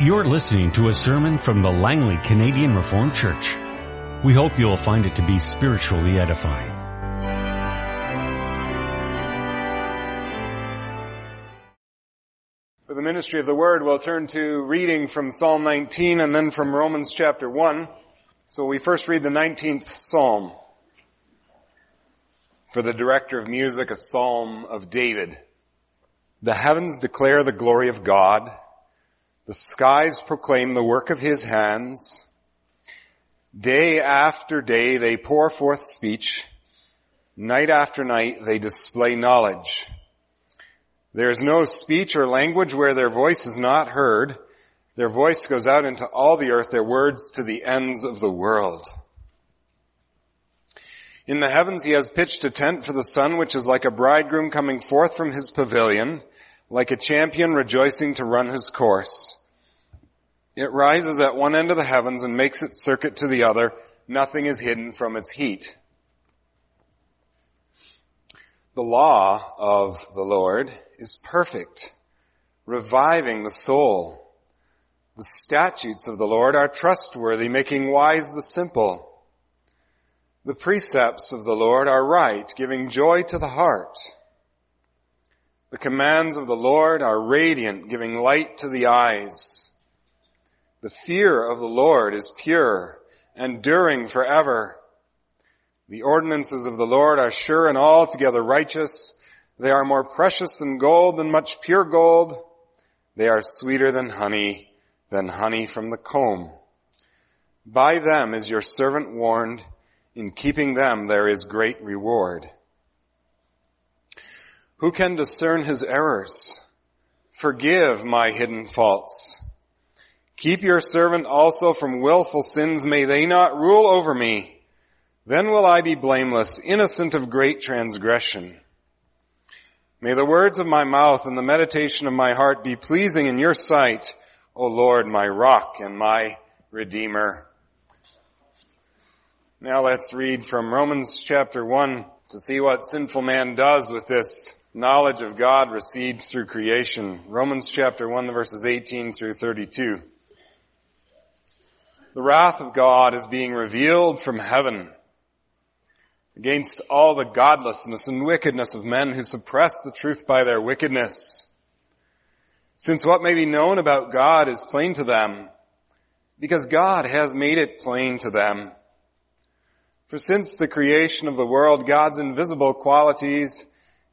You're listening to a sermon from the Langley Canadian Reformed Church. We hope you'll find it to be spiritually edifying. For the ministry of the word, we'll turn to reading from Psalm 19 and then from Romans chapter 1. So we first read the 19th Psalm. For the director of music, a psalm of David. The heavens declare the glory of God. The skies proclaim the work of his hands. Day after day they pour forth speech. Night after night they display knowledge. There is no speech or language where their voice is not heard. Their voice goes out into all the earth, their words to the ends of the world. In the heavens he has pitched a tent for the sun, which is like a bridegroom coming forth from his pavilion, like a champion rejoicing to run his course. It rises at one end of the heavens and makes its circuit to the other. Nothing is hidden from its heat. The law of the Lord is perfect, reviving the soul. The statutes of the Lord are trustworthy, making wise the simple. The precepts of the Lord are right, giving joy to the heart. The commands of the Lord are radiant, giving light to the eyes. The fear of the Lord is pure, enduring forever. The ordinances of the Lord are sure and altogether righteous. They are more precious than gold, than much pure gold. They are sweeter than honey, than honey from the comb. By them is your servant warned. In keeping them there is great reward. Who can discern his errors? Forgive my hidden faults. Keep your servant also from willful sins. May they not rule over me. Then will I be blameless, innocent of great transgression. May the words of my mouth and the meditation of my heart be pleasing in your sight, O Lord, my rock and my redeemer. Now let's read from Romans chapter 1 to see what sinful man does with this knowledge of God received through creation. Romans chapter 1 verses 18 through 32. The wrath of God is being revealed from heaven against all the godlessness and wickedness of men who suppress the truth by their wickedness. Since what may be known about God is plain to them, because God has made it plain to them. For since the creation of the world, God's invisible qualities,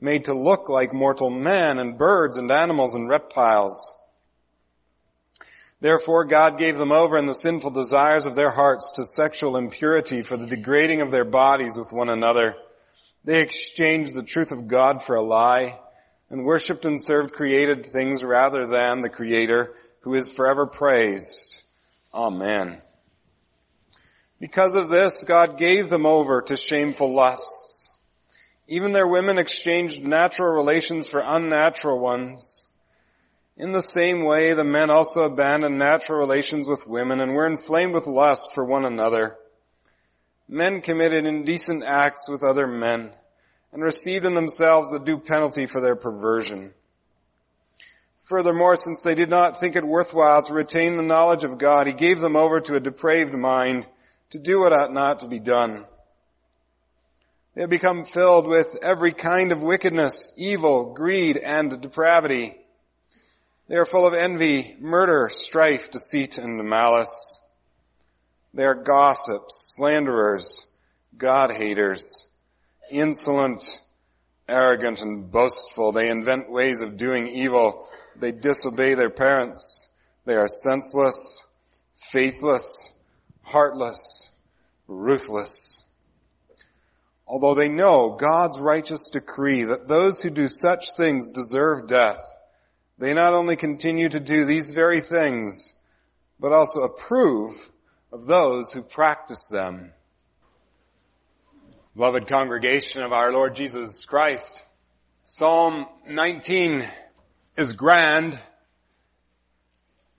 made to look like mortal men and birds and animals and reptiles. Therefore God gave them over in the sinful desires of their hearts to sexual impurity for the degrading of their bodies with one another. They exchanged the truth of God for a lie and worshipped and served created things rather than the Creator who is forever praised. Amen. Because of this, God gave them over to shameful lusts. Even their women exchanged natural relations for unnatural ones. In the same way, the men also abandoned natural relations with women and were inflamed with lust for one another. Men committed indecent acts with other men and received in themselves the due penalty for their perversion. Furthermore, since they did not think it worthwhile to retain the knowledge of God, He gave them over to a depraved mind to do what ought not to be done. They have become filled with every kind of wickedness, evil, greed, and depravity. They are full of envy, murder, strife, deceit, and malice. They are gossips, slanderers, God haters, insolent, arrogant, and boastful. They invent ways of doing evil. They disobey their parents. They are senseless, faithless, heartless, ruthless. Although they know God's righteous decree that those who do such things deserve death, they not only continue to do these very things, but also approve of those who practice them. Beloved congregation of our Lord Jesus Christ, Psalm 19 is grand.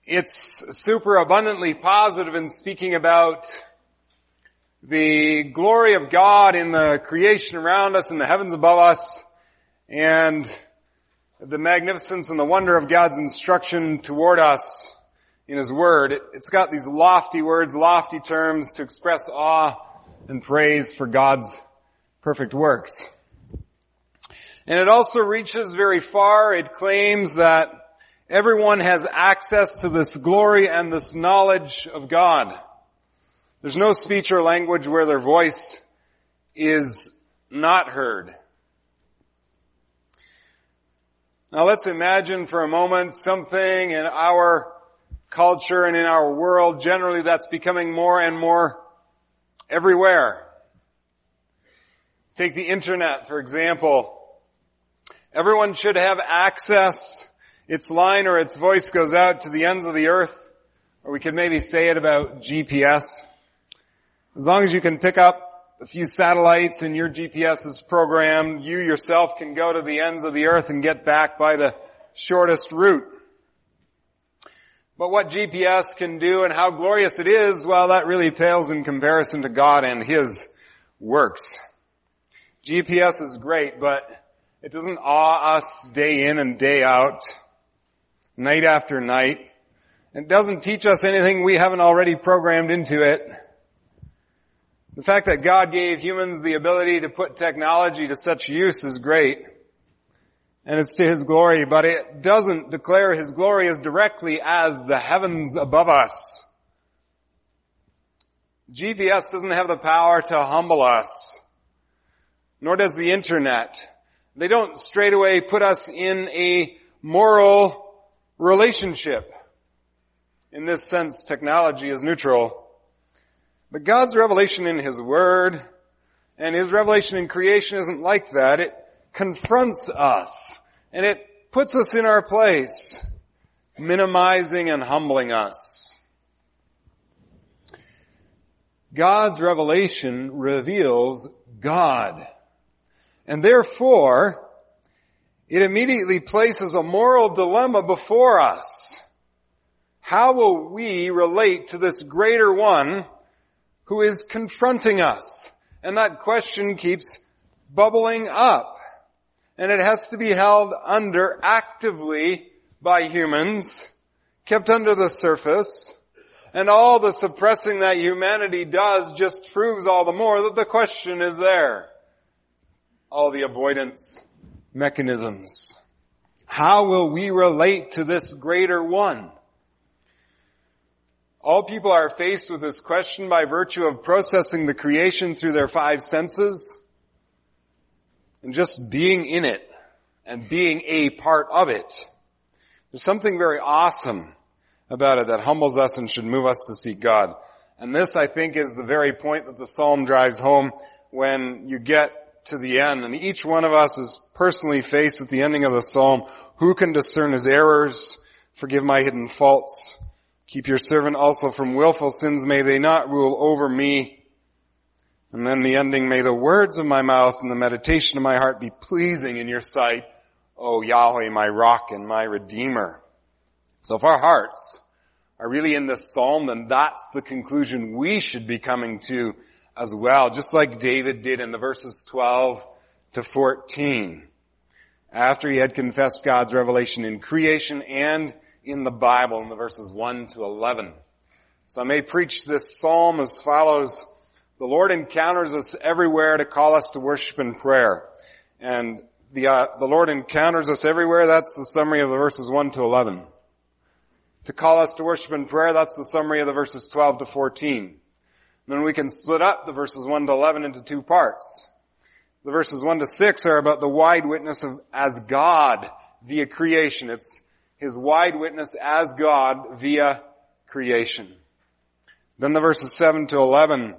It's super abundantly positive in speaking about the glory of God in the creation around us and the heavens above us and the magnificence and the wonder of God's instruction toward us in His Word. It's got these lofty words, lofty terms to express awe and praise for God's perfect works. And it also reaches very far. It claims that everyone has access to this glory and this knowledge of God. There's no speech or language where their voice is not heard. Now let's imagine for a moment something in our culture and in our world generally that's becoming more and more everywhere. Take the internet, for example. Everyone should have access. Its line or its voice goes out to the ends of the earth. Or we could maybe say it about GPS. As long as you can pick up a few satellites and your GPS is programmed, you yourself can go to the ends of the earth and get back by the shortest route. But what GPS can do and how glorious it is, well, that really pales in comparison to God and His works. GPS is great, but it doesn't awe us day in and day out, night after night. It doesn't teach us anything we haven't already programmed into it. The fact that God gave humans the ability to put technology to such use is great. And it's to His glory, but it doesn't declare His glory as directly as the heavens above us. GPS doesn't have the power to humble us, nor does the internet. They don't straight away put us in a moral relationship. In this sense, technology is neutral. But God's revelation in His Word and His revelation in creation isn't like that. It confronts us and it puts us in our place, minimizing and humbling us. God's revelation reveals God. And therefore, it immediately places a moral dilemma before us. How will we relate to this greater one who is confronting us. And that question keeps bubbling up. And it has to be held under actively by humans, kept under the surface. And all the suppressing that humanity does just proves all the more that the question is there. All the avoidance mechanisms. How will we relate to this greater one? All people are faced with this question by virtue of processing the creation through their five senses and just being in it and being a part of it. There's something very awesome about it that humbles us and should move us to seek God. And this, I think, is the very point that the psalm drives home when you get to the end. And each one of us is personally faced with the ending of the psalm. Who can discern his errors? Forgive my hidden faults. Keep your servant also from willful sins. May they not rule over me. And then the ending, may the words of my mouth and the meditation of my heart be pleasing in your sight, O Yahweh, my rock and my redeemer. So if our hearts are really in this psalm, then that's the conclusion we should be coming to as well, just like David did in the verses 12 to 14. After he had confessed God's revelation in creation and in the Bible in the verses 1 to 11. So I may preach this psalm as follows. The Lord encounters us everywhere to call us to worship and prayer. And the, uh, the Lord encounters us everywhere. That's the summary of the verses 1 to 11. To call us to worship and prayer, that's the summary of the verses 12 to 14. And then we can split up the verses 1 to 11 into two parts. The verses 1 to 6 are about the wide witness of as God via creation. It's his wide witness as God via creation. Then the verses 7 to 11,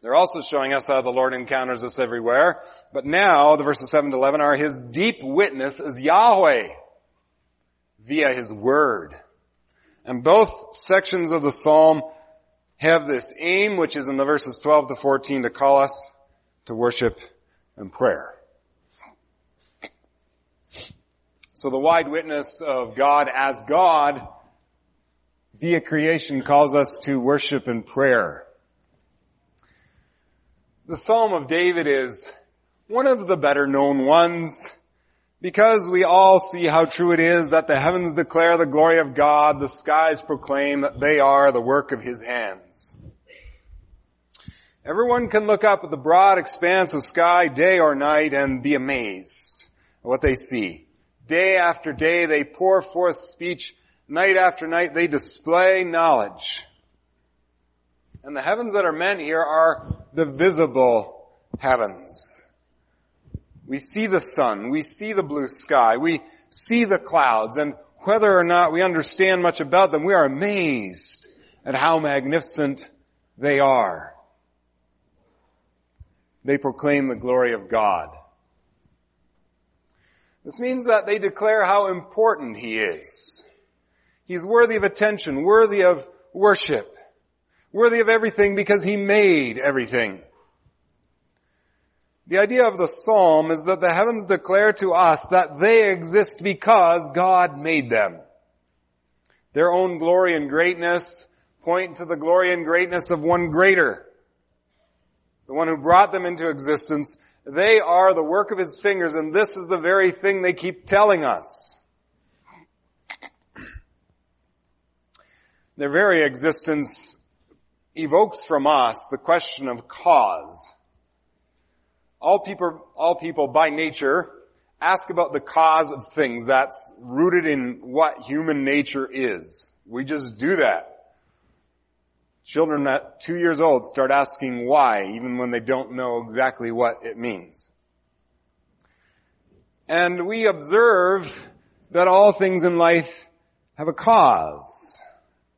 they're also showing us how the Lord encounters us everywhere. But now the verses 7 to 11 are his deep witness as Yahweh via his word. And both sections of the psalm have this aim, which is in the verses 12 to 14, to call us to worship and prayer. So the wide witness of God as God via creation calls us to worship and prayer. The Psalm of David is one of the better known ones because we all see how true it is that the heavens declare the glory of God, the skies proclaim that they are the work of His hands. Everyone can look up at the broad expanse of sky day or night and be amazed at what they see. Day after day they pour forth speech. Night after night they display knowledge. And the heavens that are meant here are the visible heavens. We see the sun, we see the blue sky, we see the clouds, and whether or not we understand much about them, we are amazed at how magnificent they are. They proclaim the glory of God. This means that they declare how important He is. He's worthy of attention, worthy of worship worthy of everything because he made everything. The idea of the psalm is that the heavens declare to us that they exist because God made them. Their own glory and greatness point to the glory and greatness of one greater. The one who brought them into existence. They are the work of his fingers and this is the very thing they keep telling us. Their very existence evokes from us the question of cause. All people, all people by nature ask about the cause of things. That's rooted in what human nature is. We just do that. Children at two years old start asking why, even when they don't know exactly what it means. And we observe that all things in life have a cause.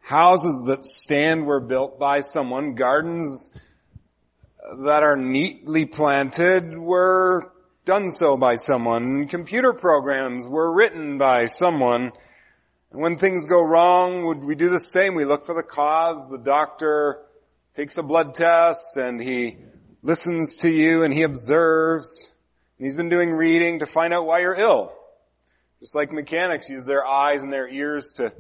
Houses that stand were built by someone. Gardens that are neatly planted were done so by someone. Computer programs were written by someone. And when things go wrong, would we do the same? We look for the cause. The doctor takes a blood test and he listens to you and he observes. And he's been doing reading to find out why you're ill. Just like mechanics use their eyes and their ears to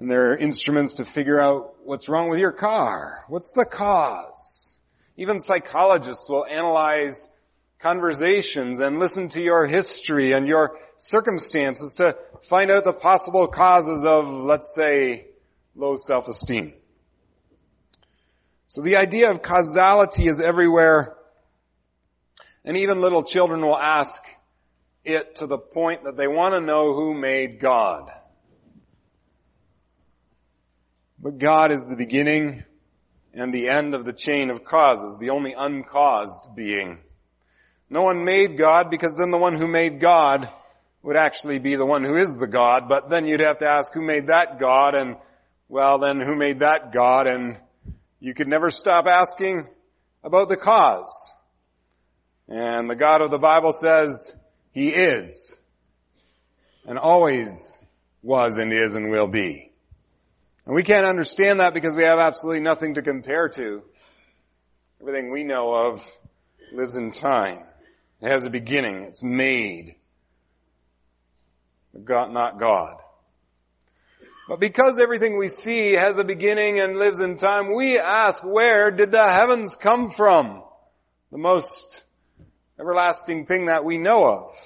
and their instruments to figure out what's wrong with your car. What's the cause? Even psychologists will analyze conversations and listen to your history and your circumstances to find out the possible causes of, let's say, low self-esteem. So the idea of causality is everywhere. And even little children will ask it to the point that they want to know who made God. But God is the beginning and the end of the chain of causes, the only uncaused being. No one made God because then the one who made God would actually be the one who is the God, but then you'd have to ask who made that God and well then who made that God and you could never stop asking about the cause. And the God of the Bible says He is and always was and is and will be. And we can't understand that because we have absolutely nothing to compare to. Everything we know of lives in time. It has a beginning. It's made. God, not God. But because everything we see has a beginning and lives in time, we ask, where did the heavens come from? The most everlasting thing that we know of.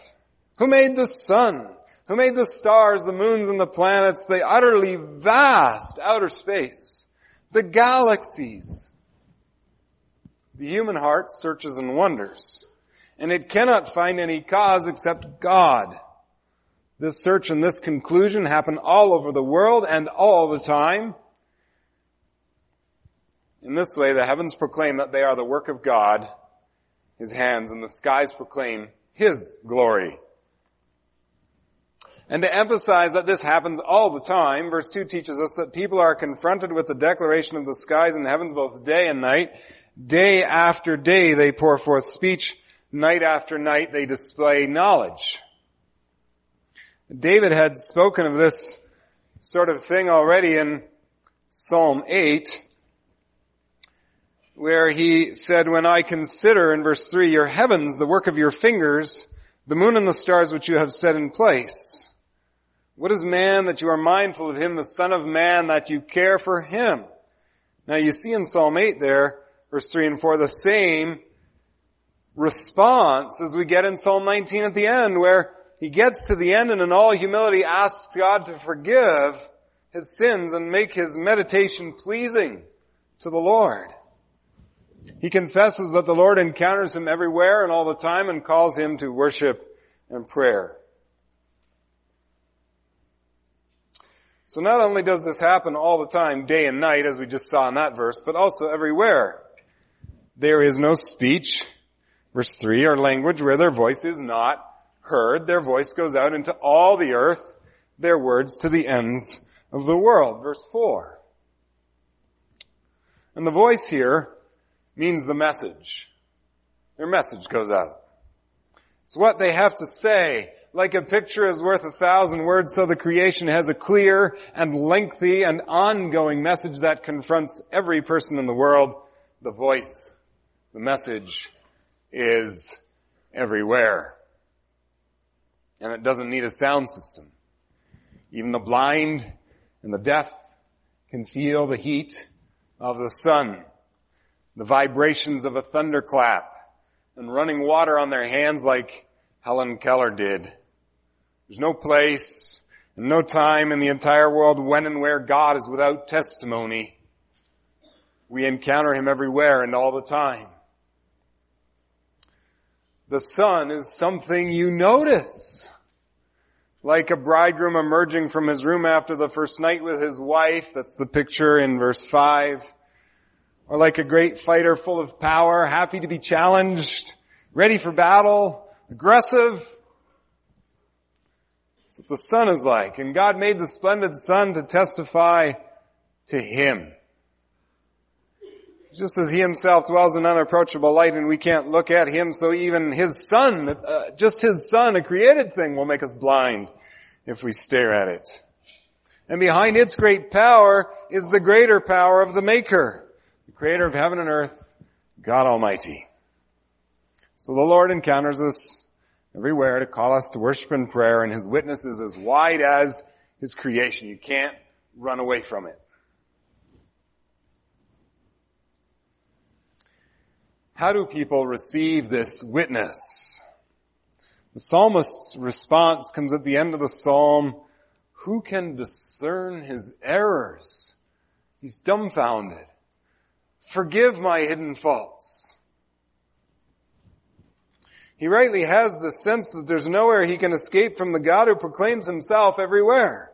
Who made the sun? who made the stars, the moons, and the planets, the utterly vast outer space, the galaxies. The human heart searches and wonders, and it cannot find any cause except God. This search and this conclusion happen all over the world and all the time. In this way, the heavens proclaim that they are the work of God, His hands, and the skies proclaim His glory. And to emphasize that this happens all the time, verse 2 teaches us that people are confronted with the declaration of the skies and heavens both day and night. Day after day they pour forth speech. Night after night they display knowledge. David had spoken of this sort of thing already in Psalm 8. where he said, when I consider in verse 3 your heavens, the work of your fingers, the moon and the stars which you have set in place. What is man that you are mindful of him, the son of man that you care for him? Now you see in Psalm 8 there, verse 3 and 4, the same response as we get in Psalm 19 at the end where he gets to the end and in all humility asks God to forgive his sins and make his meditation pleasing to the Lord. He confesses that the Lord encounters him everywhere and all the time and calls him to worship and prayer. So not only does this happen all the time, day and night, as we just saw in that verse, but also everywhere. There is no speech, verse 3, or language where their voice is not heard. Their voice goes out into all the earth, their words to the ends of the world. Verse 4. And the voice here means the message. Their message goes out. It's what they have to say. Like a picture is worth a thousand words, so the creation has a clear and lengthy and ongoing message that confronts every person in the world. The voice, the message is everywhere. And it doesn't need a sound system. Even the blind and the deaf can feel the heat of the sun the vibrations of a thunderclap and running water on their hands like Helen Keller did. There's no place and no time in the entire world when and where God is without testimony. We encounter Him everywhere and all the time. The sun is something you notice. Like a bridegroom emerging from his room after the first night with his wife. That's the picture in verse 5 or like a great fighter full of power, happy to be challenged, ready for battle, aggressive. That's what the sun is like. And God made the splendid sun to testify to Him. Just as He Himself dwells in unapproachable light and we can't look at Him, so even His sun, uh, just His sun, a created thing, will make us blind if we stare at it. And behind its great power is the greater power of the Maker the creator of heaven and earth, God Almighty. So the Lord encounters us everywhere to call us to worship and prayer and His witness is as wide as His creation. You can't run away from it. How do people receive this witness? The psalmist's response comes at the end of the psalm. Who can discern his errors? He's dumbfounded. Forgive my hidden faults. He rightly has the sense that there's nowhere he can escape from the God who proclaims himself everywhere.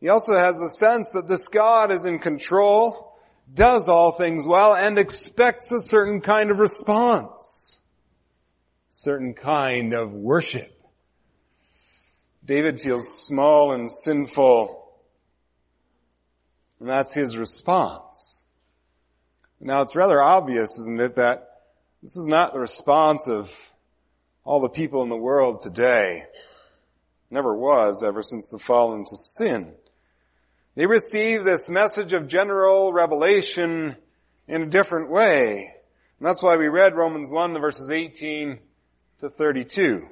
He also has the sense that this God is in control, does all things well, and expects a certain kind of response. Certain kind of worship. David feels small and sinful, and that's his response. Now it's rather obvious, isn't it, that this is not the response of all the people in the world today. Never was ever since the fall into sin. They receive this message of general revelation in a different way. And that's why we read Romans 1 the verses 18 to 32.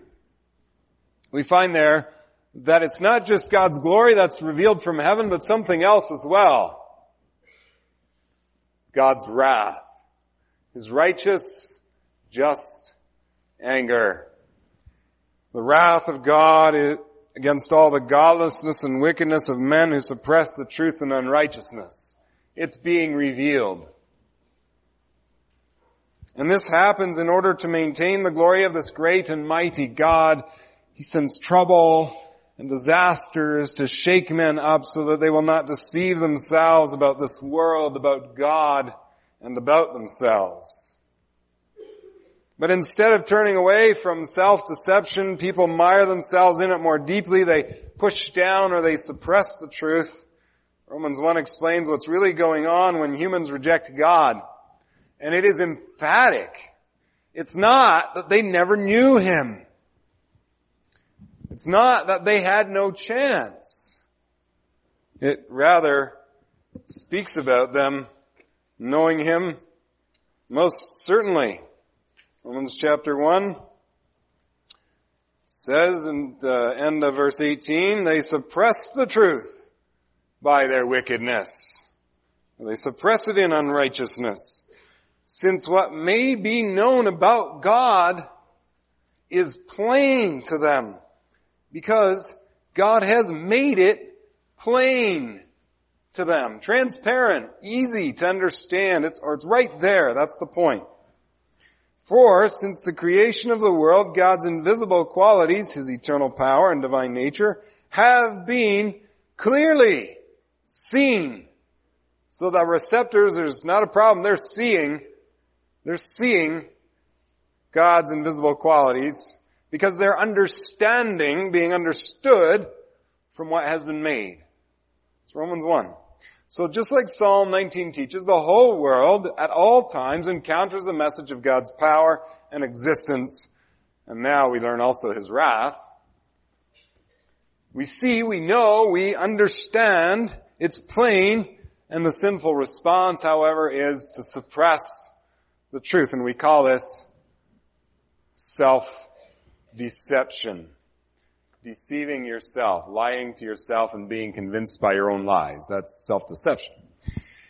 We find there that it's not just God's glory that's revealed from heaven, but something else as well. God's wrath. His righteous, just anger. The wrath of God against all the godlessness and wickedness of men who suppress the truth and unrighteousness. It's being revealed. And this happens in order to maintain the glory of this great and mighty God. He sends trouble and disasters to shake men up so that they will not deceive themselves about this world, about God, and about themselves. But instead of turning away from self-deception, people mire themselves in it more deeply. They push down or they suppress the truth. Romans 1 explains what's really going on when humans reject God. And it is emphatic. It's not that they never knew Him. It's not that they had no chance. It rather speaks about them Knowing Him? Most certainly. Romans chapter 1 says in the end of verse 18, they suppress the truth by their wickedness. They suppress it in unrighteousness. Since what may be known about God is plain to them because God has made it plain to them. Transparent, easy to understand. It's, or it's right there. That's the point. For since the creation of the world, God's invisible qualities, His eternal power and divine nature, have been clearly seen. So the receptors, there's not a problem. They're seeing, they're seeing God's invisible qualities because they're understanding, being understood from what has been made. It's Romans 1. So just like Psalm 19 teaches, the whole world at all times encounters the message of God's power and existence. And now we learn also His wrath. We see, we know, we understand, it's plain, and the sinful response, however, is to suppress the truth. And we call this self-deception deceiving yourself, lying to yourself and being convinced by your own lies. That's self-deception.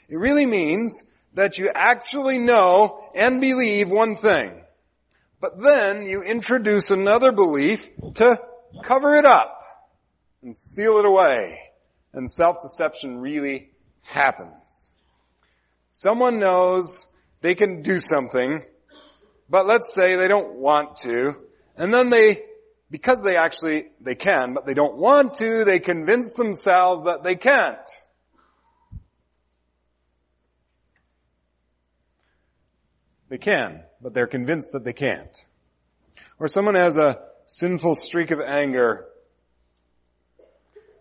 It really means that you actually know and believe one thing, but then you introduce another belief to cover it up and seal it away. And self-deception really happens. Someone knows they can do something, but let's say they don't want to, and then they because they actually, they can, but they don't want to, they convince themselves that they can't. They can, but they're convinced that they can't. Or someone has a sinful streak of anger,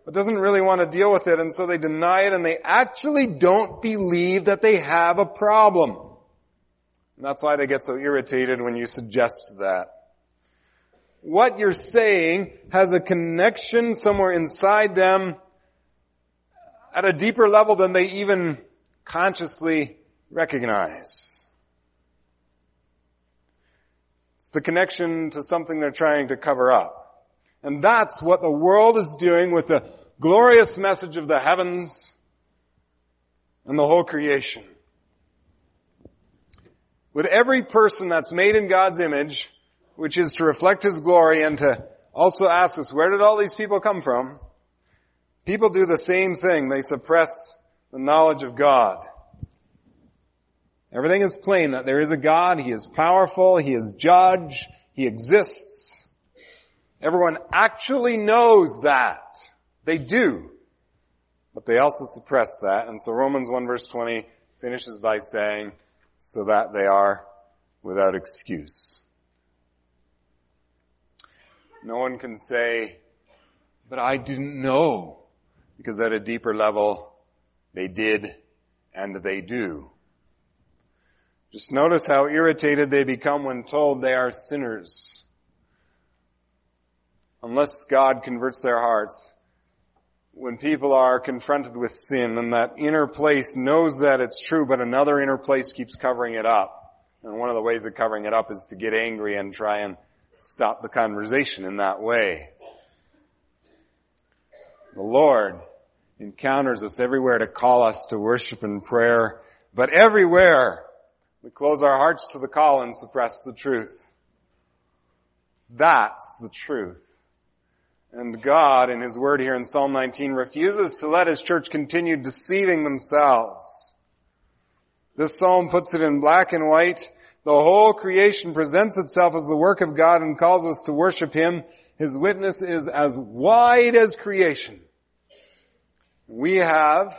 but doesn't really want to deal with it, and so they deny it, and they actually don't believe that they have a problem. And that's why they get so irritated when you suggest that what you're saying has a connection somewhere inside them at a deeper level than they even consciously recognize. It's the connection to something they're trying to cover up. And that's what the world is doing with the glorious message of the heavens and the whole creation. With every person that's made in God's image, which is to reflect His glory and to also ask us, where did all these people come from? People do the same thing. They suppress the knowledge of God. Everything is plain that there is a God, He is powerful, He is judge, He exists. Everyone actually knows that. They do. But they also suppress that. And so Romans 1 verse 20 finishes by saying, so that they are without excuse. No one can say, but I didn't know. Because at a deeper level, they did and they do. Just notice how irritated they become when told they are sinners. Unless God converts their hearts, when people are confronted with sin and that inner place knows that it's true, but another inner place keeps covering it up. And one of the ways of covering it up is to get angry and try and stop the conversation in that way. The Lord encounters us everywhere to call us to worship and prayer, but everywhere we close our hearts to the call and suppress the truth. That's the truth. And God, in His Word here in Psalm 19, refuses to let His church continue deceiving themselves. This psalm puts it in black and white the whole creation presents itself as the work of God and calls us to worship Him. His witness is as wide as creation. We have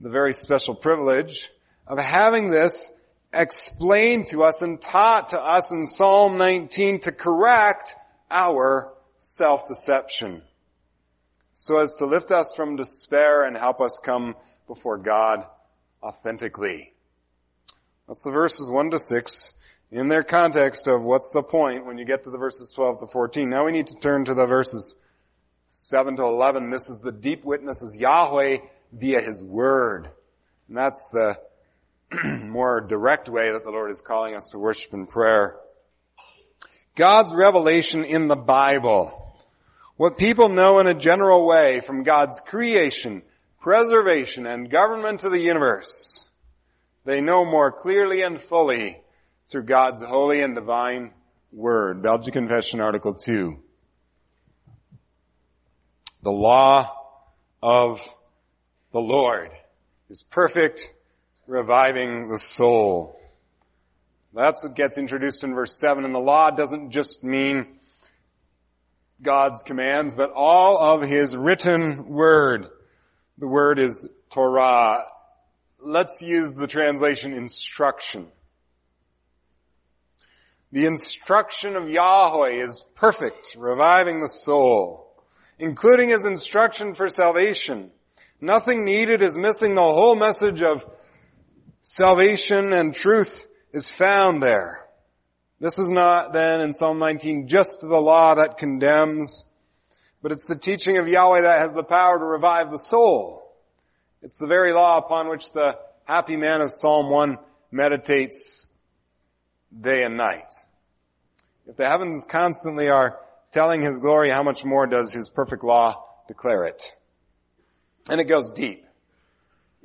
the very special privilege of having this explained to us and taught to us in Psalm 19 to correct our self-deception so as to lift us from despair and help us come before God authentically. That's the verses 1 to 6 in their context of what's the point when you get to the verses 12 to 14. Now we need to turn to the verses 7 to 11. This is the deep witness is Yahweh via His Word. And that's the more direct way that the Lord is calling us to worship in prayer. God's revelation in the Bible. What people know in a general way from God's creation, preservation, and government of the universe, they know more clearly and fully through God's holy and divine word. Belgic Confession, Article 2. The law of the Lord is perfect, reviving the soul. That's what gets introduced in verse 7. And the law doesn't just mean God's commands, but all of His written word. The word is Torah. Let's use the translation instruction. The instruction of Yahweh is perfect, reviving the soul, including His instruction for salvation. Nothing needed is missing. The whole message of salvation and truth is found there. This is not then in Psalm 19 just the law that condemns, but it's the teaching of Yahweh that has the power to revive the soul. It's the very law upon which the happy man of Psalm 1 meditates day and night. If the heavens constantly are telling his glory, how much more does his perfect law declare it? And it goes deep.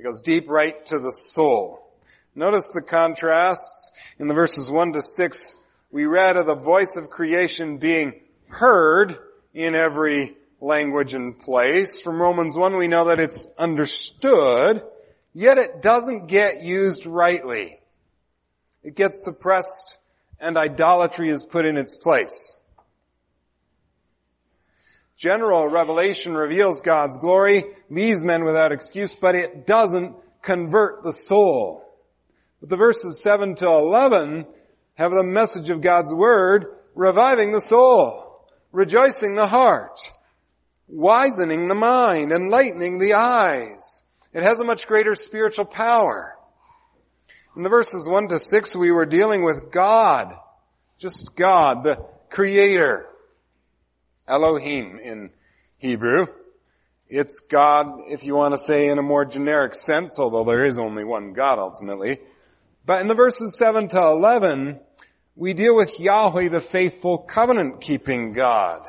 It goes deep right to the soul. Notice the contrasts in the verses 1 to 6. We read of the voice of creation being heard in every language and place. From Romans 1 we know that it's understood, yet it doesn't get used rightly. It gets suppressed and idolatry is put in its place. General revelation reveals God's glory, leaves men without excuse, but it doesn't convert the soul. But the verses 7 to 11 have the message of God's Word reviving the soul, rejoicing the heart, wisening the mind, enlightening the eyes. It has a much greater spiritual power. In the verses 1 to 6 we were dealing with God, just God, the Creator. Elohim in Hebrew. It's God, if you want to say in a more generic sense, although there is only one God ultimately. But in the verses 7 to 11, we deal with Yahweh, the faithful covenant keeping God.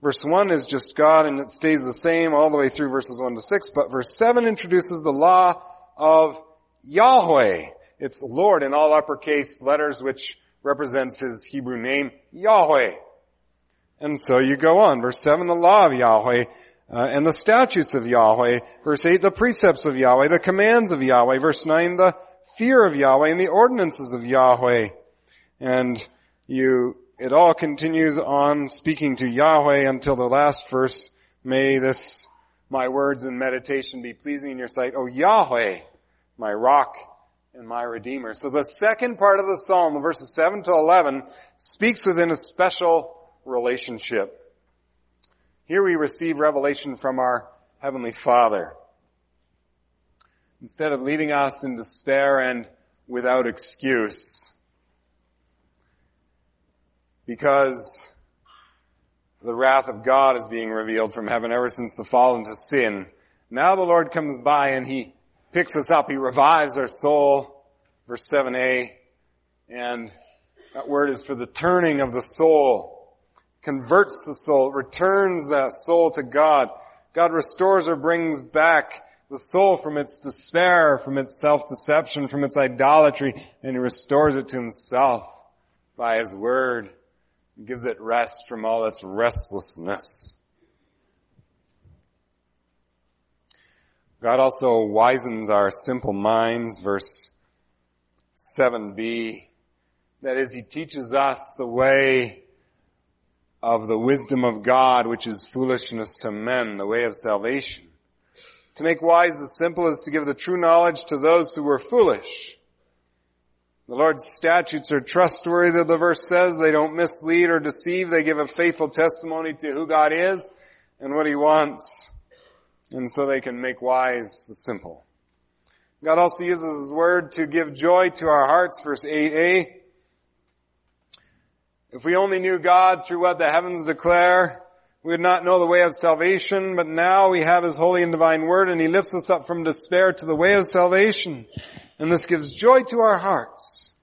Verse 1 is just God and it stays the same all the way through verses 1 to 6, but verse 7 introduces the law of Yahweh. It's Lord in all uppercase letters which represents his Hebrew name, Yahweh. And so you go on. Verse 7, the law of Yahweh uh, and the statutes of Yahweh. Verse 8, the precepts of Yahweh, the commands of Yahweh. Verse 9, the fear of Yahweh and the ordinances of Yahweh. And you, it all continues on speaking to Yahweh until the last verse. May this, my words and meditation be pleasing in your sight. O Yahweh, my rock and my redeemer. So the second part of the psalm, verses 7 to 11, speaks within a special relationship. Here we receive revelation from our Heavenly Father instead of leaving us in despair and without excuse. Because the wrath of God is being revealed from heaven ever since the fall into sin. Now the Lord comes by and He picks us up. He revives our soul. Verse 7a. And that word is for the turning of the soul. Converts the soul, returns the soul to God. God restores or brings back the soul from its despair, from its self-deception, from its idolatry, and he restores it to himself by his word gives it rest from all its restlessness. God also wisens our simple minds, verse 7b. That is, he teaches us the way of the wisdom of God, which is foolishness to men, the way of salvation. To make wise the simple is to give the true knowledge to those who were foolish. The Lord's statutes are trustworthy, the verse says. They don't mislead or deceive. They give a faithful testimony to who God is and what He wants. And so they can make wise the simple. God also uses His word to give joy to our hearts, verse 8a. If we only knew God through what the heavens declare, we would not know the way of salvation, but now we have His holy and divine word and He lifts us up from despair to the way of salvation. And this gives joy to our hearts.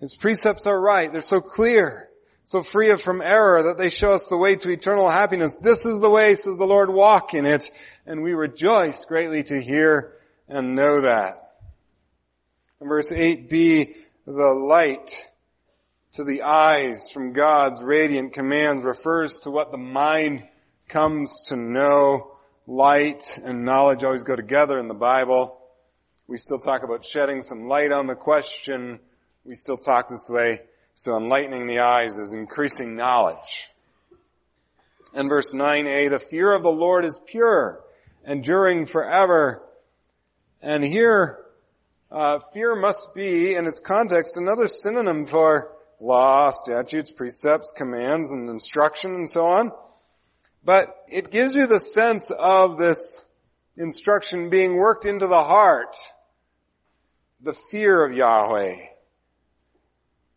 His precepts are right. They're so clear, so free of from error that they show us the way to eternal happiness. This is the way, says the Lord, walk in it. And we rejoice greatly to hear and know that. In verse 8b, the light to the eyes from God's radiant commands refers to what the mind comes to know. Light and knowledge always go together in the Bible. We still talk about shedding some light on the question. We still talk this way. So enlightening the eyes is increasing knowledge. And verse 9a, the fear of the Lord is pure, enduring forever. And here, uh, fear must be, in its context, another synonym for law, statutes, precepts, commands, and instruction, and so on. But it gives you the sense of this instruction being worked into the heart. The fear of Yahweh.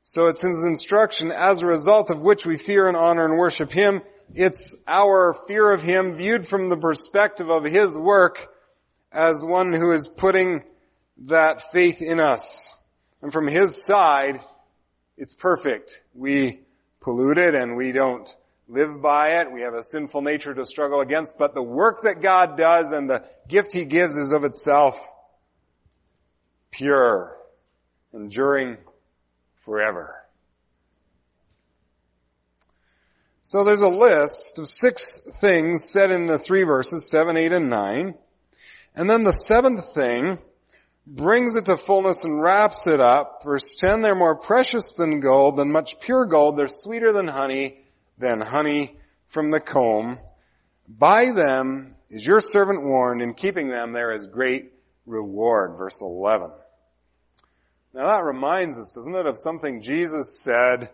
So it's His instruction as a result of which we fear and honor and worship Him. It's our fear of Him viewed from the perspective of His work as one who is putting that faith in us. And from His side, it's perfect. We pollute it and we don't live by it. We have a sinful nature to struggle against, but the work that God does and the gift He gives is of itself pure, enduring forever. So there's a list of six things said in the three verses, seven, eight, and nine. And then the seventh thing brings it to fullness and wraps it up. Verse 10, they're more precious than gold, than much pure gold. They're sweeter than honey, than honey from the comb. By them is your servant warned. In keeping them there is great reward. Verse 11. Now that reminds us, doesn't it, of something Jesus said.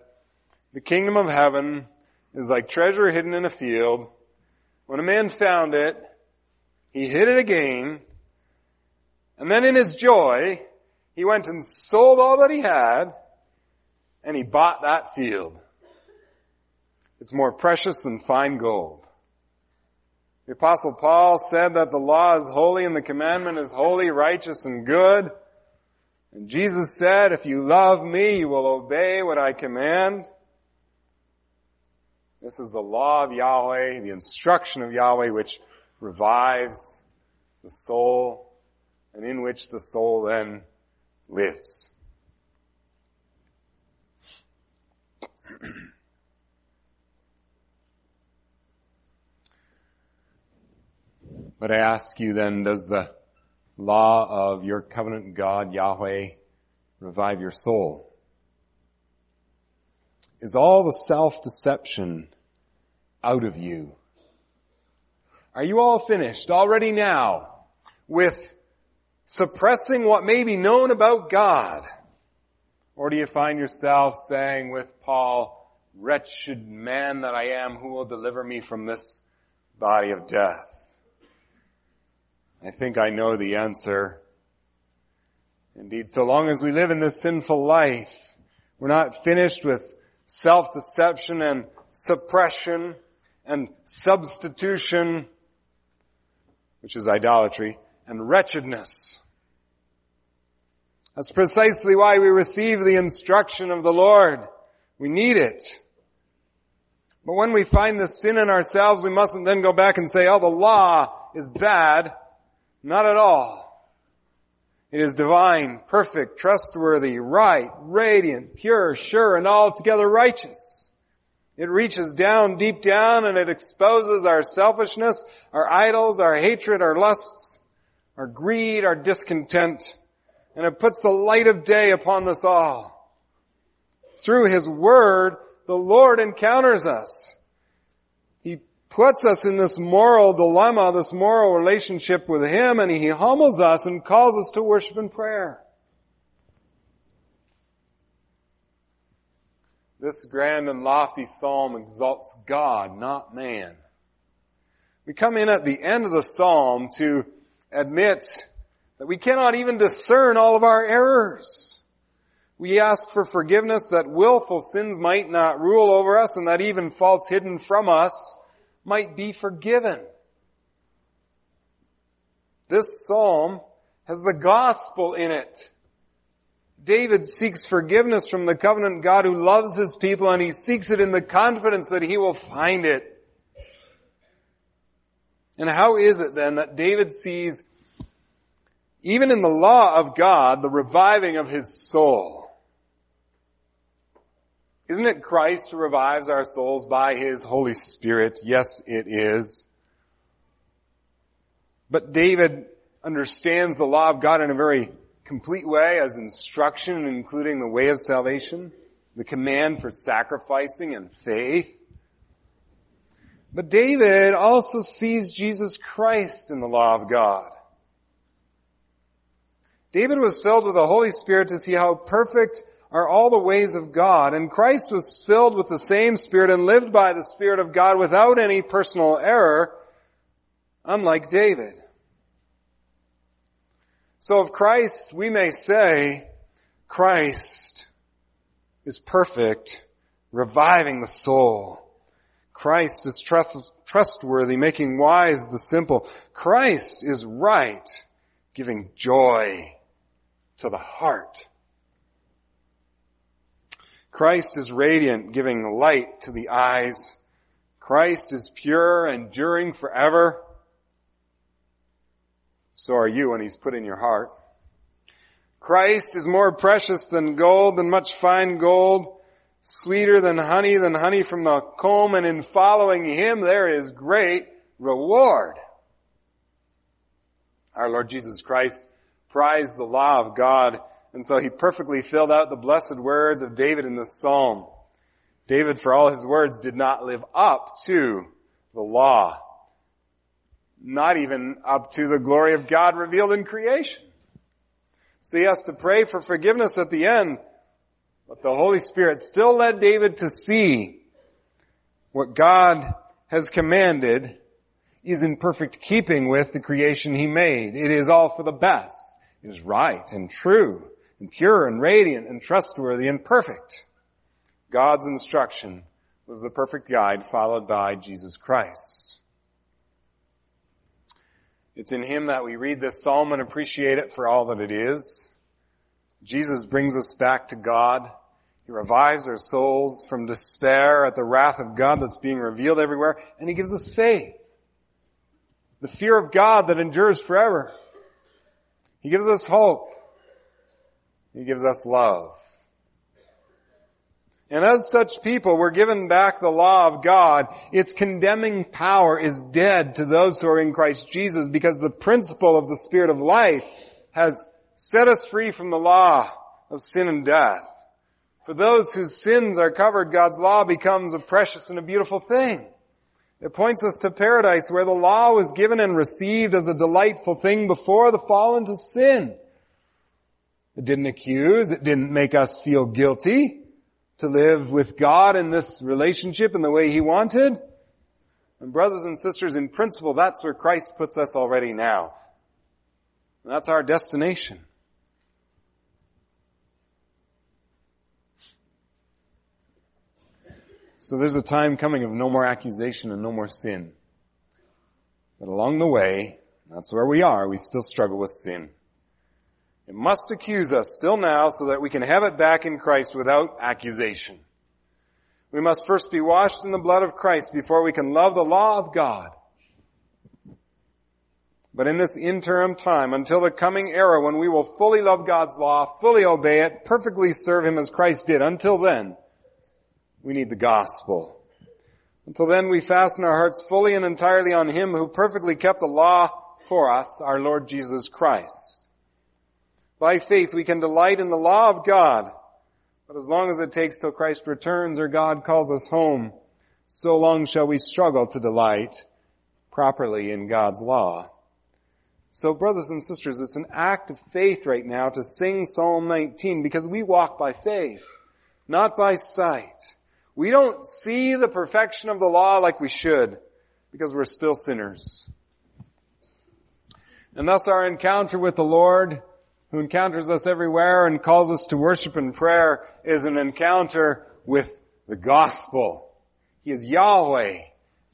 The kingdom of heaven is like treasure hidden in a field. When a man found it, he hid it again and then in his joy, he went and sold all that he had and he bought that field. It's more precious than fine gold. The apostle Paul said that the law is holy and the commandment is holy, righteous, and good. And Jesus said, if you love me, you will obey what I command. This is the law of Yahweh, the instruction of Yahweh, which revives the soul and in which the soul then lives. But I ask you then, does the law of your covenant God, Yahweh, revive your soul? Is all the self-deception out of you? Are you all finished already now with suppressing what may be known about God? Or do you find yourself saying with Paul, wretched man that I am, who will deliver me from this body of death? I think I know the answer. Indeed, so long as we live in this sinful life, we're not finished with self-deception and suppression and substitution, which is idolatry and wretchedness. That's precisely why we receive the instruction of the Lord. We need it. But when we find the sin in ourselves, we mustn't then go back and say, oh, the law is bad. Not at all. It is divine, perfect, trustworthy, right, radiant, pure, sure, and altogether righteous. It reaches down, deep down, and it exposes our selfishness, our idols, our hatred, our lusts, our greed, our discontent, and it puts the light of day upon us all. Through His Word, the Lord encounters us. Puts us in this moral dilemma, this moral relationship with Him, and He humbles us and calls us to worship and prayer. This grand and lofty psalm exalts God, not man. We come in at the end of the psalm to admit that we cannot even discern all of our errors. We ask for forgiveness that willful sins might not rule over us and that even faults hidden from us might be forgiven. This psalm has the gospel in it. David seeks forgiveness from the covenant God who loves his people and he seeks it in the confidence that he will find it. And how is it then that David sees, even in the law of God, the reviving of his soul? Isn't it Christ who revives our souls by his Holy Spirit? Yes, it is. But David understands the law of God in a very complete way as instruction, including the way of salvation, the command for sacrificing and faith. But David also sees Jesus Christ in the law of God. David was filled with the Holy Spirit to see how perfect are all the ways of God, and Christ was filled with the same Spirit and lived by the Spirit of God without any personal error, unlike David. So of Christ, we may say, Christ is perfect, reviving the soul. Christ is trust, trustworthy, making wise the simple. Christ is right, giving joy to the heart. Christ is radiant, giving light to the eyes. Christ is pure, enduring forever. So are you when he's put in your heart. Christ is more precious than gold, than much fine gold sweeter than honey, than honey from the comb, and in following him there is great reward. Our Lord Jesus Christ prized the law of God, and so he perfectly filled out the blessed words of David in this psalm. David, for all his words, did not live up to the law. Not even up to the glory of God revealed in creation. So he has to pray for forgiveness at the end but the Holy Spirit still led David to see what God has commanded is in perfect keeping with the creation he made. It is all for the best. It is right and true and pure and radiant and trustworthy and perfect. God's instruction was the perfect guide followed by Jesus Christ. It's in Him that we read this psalm and appreciate it for all that it is. Jesus brings us back to God. He revives our souls from despair at the wrath of God that's being revealed everywhere, and He gives us faith. The fear of God that endures forever. He gives us hope. He gives us love. And as such people, we're given back the law of God. Its condemning power is dead to those who are in Christ Jesus because the principle of the Spirit of life has set us free from the law of sin and death. For those whose sins are covered, God's law becomes a precious and a beautiful thing. It points us to paradise where the law was given and received as a delightful thing before the fall into sin. It didn't accuse, it didn't make us feel guilty to live with God in this relationship in the way He wanted. And brothers and sisters, in principle, that's where Christ puts us already now. And that's our destination. So there's a time coming of no more accusation and no more sin. But along the way, that's where we are, we still struggle with sin. It must accuse us still now so that we can have it back in Christ without accusation. We must first be washed in the blood of Christ before we can love the law of God. But in this interim time, until the coming era when we will fully love God's law, fully obey it, perfectly serve Him as Christ did, until then, we need the gospel. Until then, we fasten our hearts fully and entirely on Him who perfectly kept the law for us, our Lord Jesus Christ. By faith, we can delight in the law of God, but as long as it takes till Christ returns or God calls us home, so long shall we struggle to delight properly in God's law. So brothers and sisters, it's an act of faith right now to sing Psalm 19 because we walk by faith, not by sight. We don't see the perfection of the law like we should because we're still sinners. And thus our encounter with the Lord who encounters us everywhere and calls us to worship and prayer is an encounter with the gospel. He is Yahweh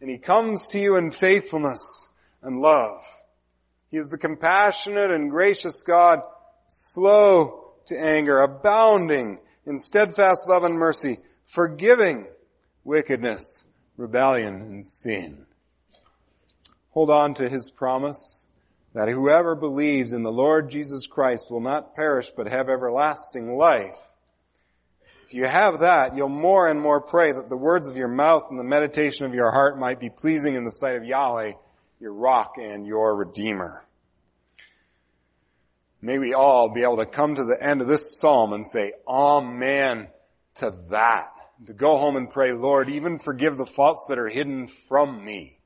and he comes to you in faithfulness and love. He is the compassionate and gracious God, slow to anger, abounding in steadfast love and mercy, forgiving wickedness, rebellion, and sin. Hold on to his promise that whoever believes in the Lord Jesus Christ will not perish but have everlasting life. If you have that, you'll more and more pray that the words of your mouth and the meditation of your heart might be pleasing in the sight of Yahweh, your rock and your redeemer. May we all be able to come to the end of this psalm and say, Amen to that. To go home and pray, Lord, even forgive the faults that are hidden from me.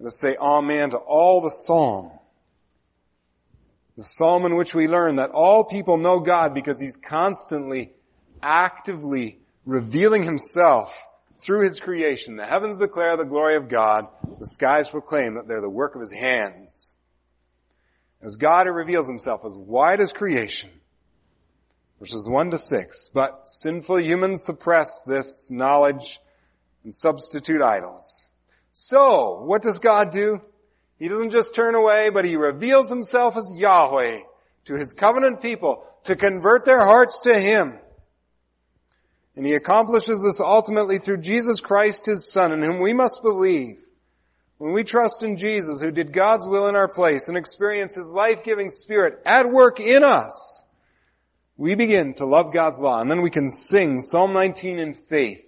And to say Amen to all the psalm. The psalm in which we learn that all people know God because He's constantly, actively revealing Himself through His creation. The heavens declare the glory of God. The skies proclaim that they're the work of His hands. As God who reveals Himself as wide as creation. Verses 1 to 6. But sinful humans suppress this knowledge and substitute idols. So, what does God do? He doesn't just turn away, but He reveals Himself as Yahweh to His covenant people to convert their hearts to Him. And He accomplishes this ultimately through Jesus Christ, His Son, in whom we must believe. When we trust in Jesus, who did God's will in our place and experience His life-giving Spirit at work in us, we begin to love God's law, and then we can sing Psalm 19 in faith,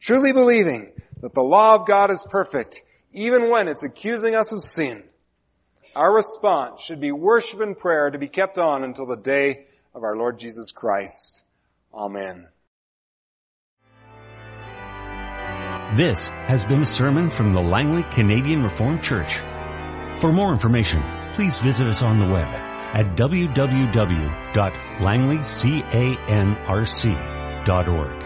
truly believing that the law of God is perfect, even when it's accusing us of sin. Our response should be worship and prayer to be kept on until the day of our Lord Jesus Christ. Amen. This has been a sermon from the Langley Canadian Reformed Church. For more information, please visit us on the web at www.langleycanrc.org.